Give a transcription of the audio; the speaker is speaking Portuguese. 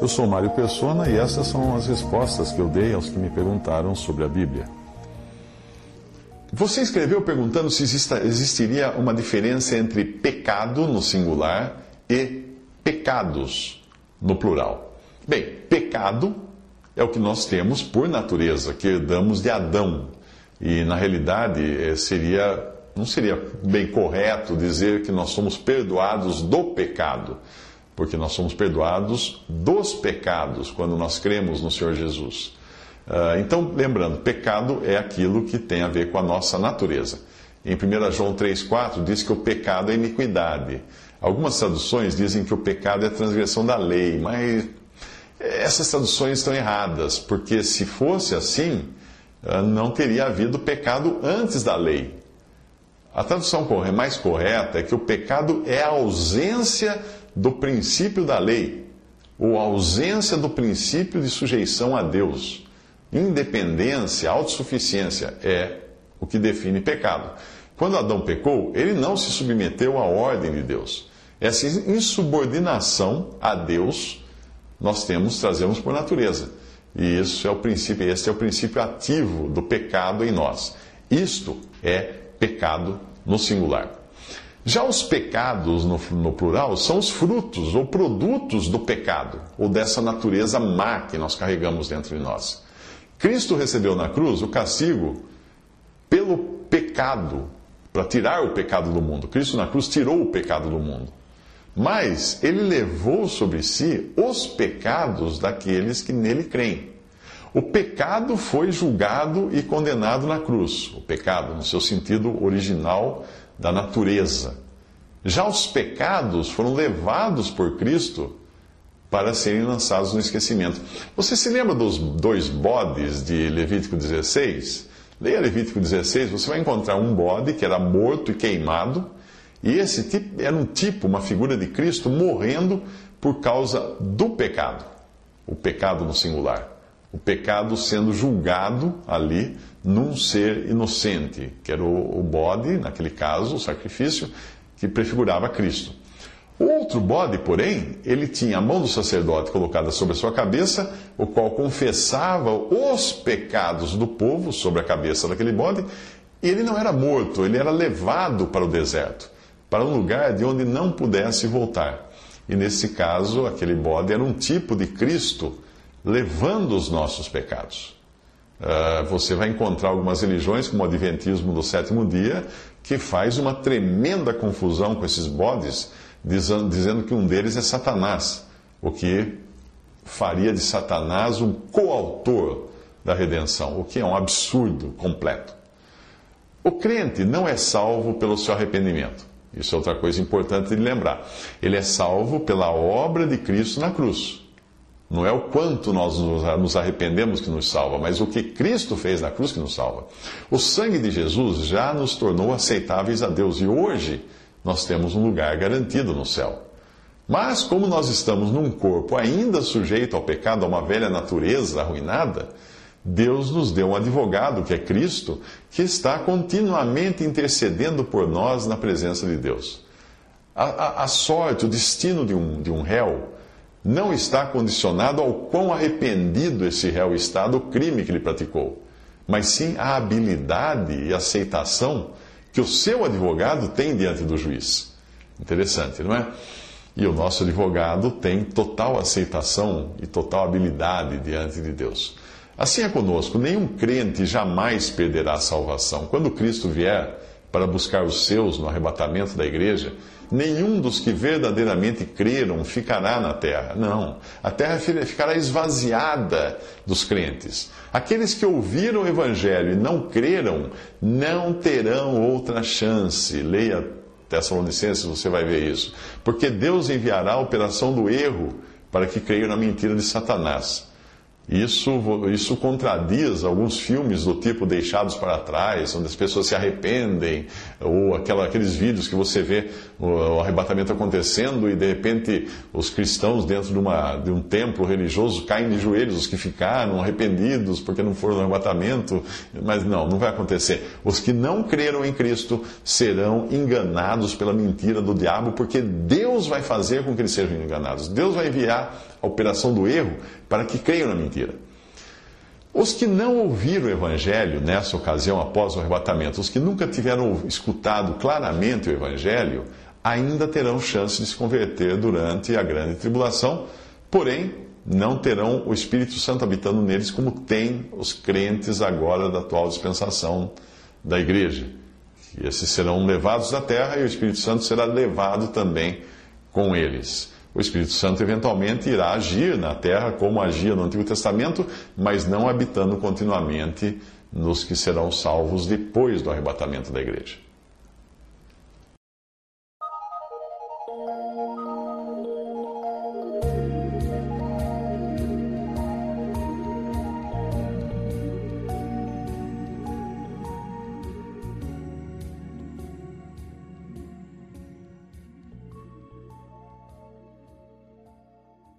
Eu sou Mário Persona e essas são as respostas que eu dei aos que me perguntaram sobre a Bíblia. Você escreveu perguntando se existiria uma diferença entre pecado no singular e pecados no plural. Bem, pecado é o que nós temos por natureza, que herdamos de Adão. E na realidade eh, seria não seria bem correto dizer que nós somos perdoados do pecado, porque nós somos perdoados dos pecados quando nós cremos no Senhor Jesus. Ah, então, lembrando, pecado é aquilo que tem a ver com a nossa natureza. Em 1 João 3,4 diz que o pecado é iniquidade. Algumas traduções dizem que o pecado é transgressão da lei, mas essas traduções estão erradas, porque se fosse assim, ah, não teria havido pecado antes da lei. A tradução mais correta é que o pecado é a ausência do princípio da lei, ou ausência do princípio de sujeição a Deus. Independência, autossuficiência é o que define pecado. Quando Adão pecou, ele não se submeteu à ordem de Deus. Essa insubordinação a Deus nós temos, trazemos por natureza. E isso é o princípio, esse é o princípio ativo do pecado em nós. Isto é pecado no singular. Já os pecados, no, no, plural, são os frutos ou produtos do pecado, ou dessa natureza má que nós carregamos dentro de nós. Cristo recebeu na cruz o castigo pelo pecado, para tirar o pecado do mundo. Cristo na cruz tirou o pecado do mundo. Mas ele levou sobre si os pecados daqueles que nele creem. O pecado foi julgado e condenado na cruz, o pecado no seu sentido original da natureza. Já os pecados foram levados por Cristo para serem lançados no esquecimento. Você se lembra dos dois bodes de Levítico 16? Leia Levítico 16, você vai encontrar um bode que era morto e queimado, e esse tipo, era um tipo, uma figura de Cristo morrendo por causa do pecado. O pecado no singular o pecado sendo julgado ali num ser inocente, que era o, bode, naquele caso, o sacrifício, que prefigurava Cristo. Outro bode, porém, ele tinha a mão do sacerdote colocada sobre a sua cabeça, o qual confessava os pecados do povo sobre a cabeça daquele bode, e ele não era morto, ele era levado para o deserto, para um lugar de onde não pudesse voltar. E nesse caso, aquele bode era um tipo de Cristo levando os nossos pecados. Uh, você vai encontrar algumas religiões, como o Adventismo do sétimo dia, que faz uma tremenda confusão com esses bodes, dizendo, dizendo que um deles é Satanás, o que faria de Satanás um coautor da redenção, o que é um absurdo completo. O crente não é salvo pelo seu arrependimento. Isso é outra coisa importante de lembrar. Ele é salvo pela obra de Cristo na cruz. Não é o quanto nós nos arrependemos que nos salva, mas o que Cristo fez na cruz que nos salva. O sangue de Jesus já nos tornou aceitáveis a Deus e hoje nós temos um lugar garantido no céu. Mas, como nós estamos num corpo ainda sujeito ao pecado, a uma velha natureza arruinada, Deus nos deu um advogado, que é Cristo, que está continuamente intercedendo por nós na presença de Deus. A, a, a sorte, o destino de um, de um réu não está condicionado ao quão arrependido esse réu está do crime que ele praticou, mas sim à habilidade e aceitação que o seu advogado tem diante do juiz. Interessante, não é? E o nosso advogado tem total aceitação e total habilidade diante de Deus. Assim é conosco, nenhum crente jamais perderá a salvação. Quando Cristo vier para buscar os seus no arrebatamento da igreja, nenhum dos que verdadeiramente creram ficará na terra. Não. A terra ficará esvaziada dos crentes. Aqueles que ouviram o evangelho e não creram, não terão outra chance. Leia Tessalonicenses, você vai ver isso. Porque Deus enviará a operação do erro para que creiam na mentira de Satanás. Isso, isso contradiz alguns filmes do tipo Deixados para Trás, onde as pessoas se arrependem, ou aquela, aqueles vídeos que você vê o arrebatamento acontecendo e de repente os cristãos dentro de, uma, de um templo religioso caem de joelhos, os que ficaram arrependidos porque não foram no arrebatamento. Mas não, não vai acontecer. Os que não creram em Cristo serão enganados pela mentira do diabo, porque Deus vai fazer com que eles sejam enganados. Deus vai enviar a operação do erro para que creiam na mentira. Os que não ouviram o Evangelho nessa ocasião após o arrebatamento, os que nunca tiveram escutado claramente o Evangelho, ainda terão chance de se converter durante a grande tribulação, porém não terão o Espírito Santo habitando neles como tem os crentes agora da atual dispensação da igreja. E esses serão levados da terra e o Espírito Santo será levado também com eles. O Espírito Santo eventualmente irá agir na terra como agia no Antigo Testamento, mas não habitando continuamente nos que serão salvos depois do arrebatamento da igreja.